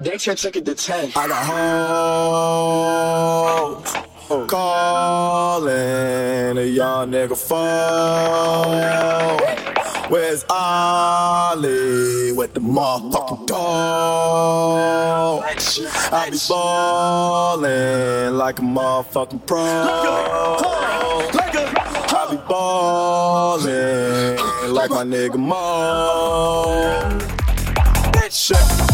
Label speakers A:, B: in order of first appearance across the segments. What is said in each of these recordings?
A: They took it to 10.
B: I got hoes calling a young nigga phone. Where's Ollie with the motherfucking dog? I be ballin' like a motherfucking pro. I be ballin' like my nigga Mo. Shit.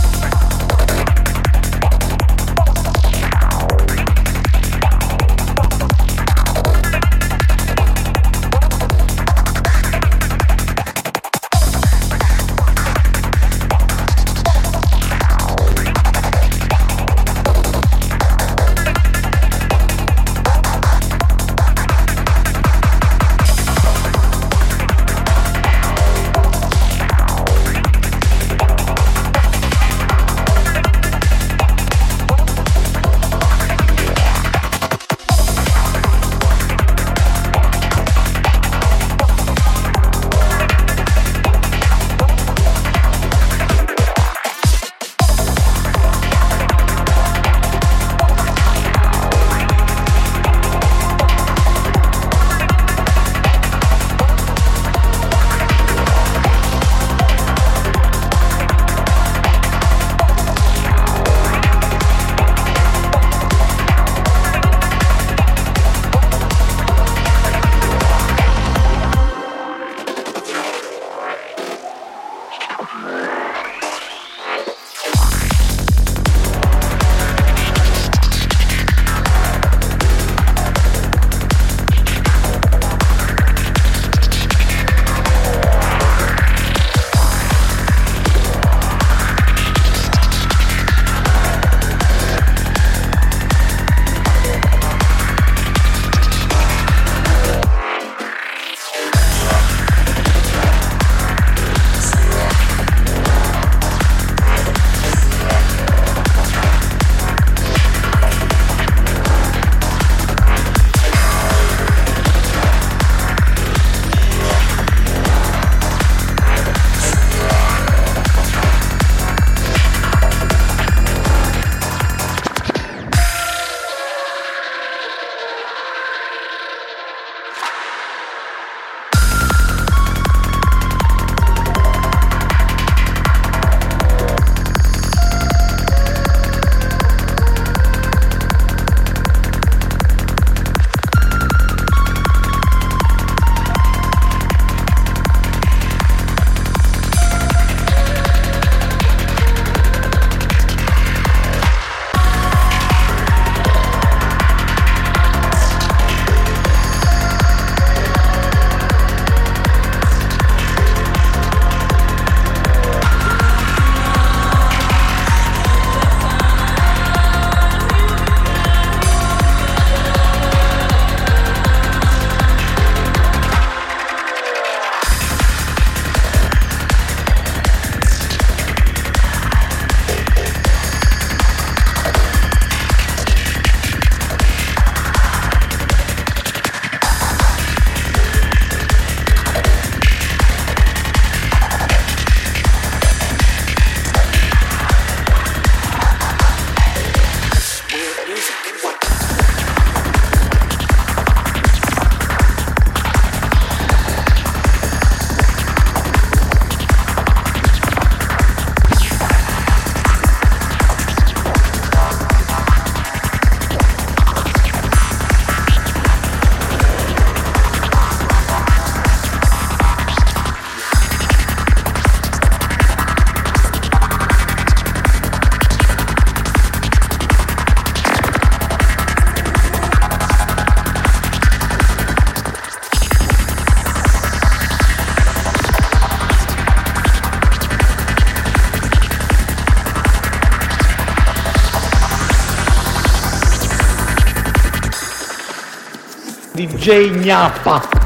C: DJ Gnappa.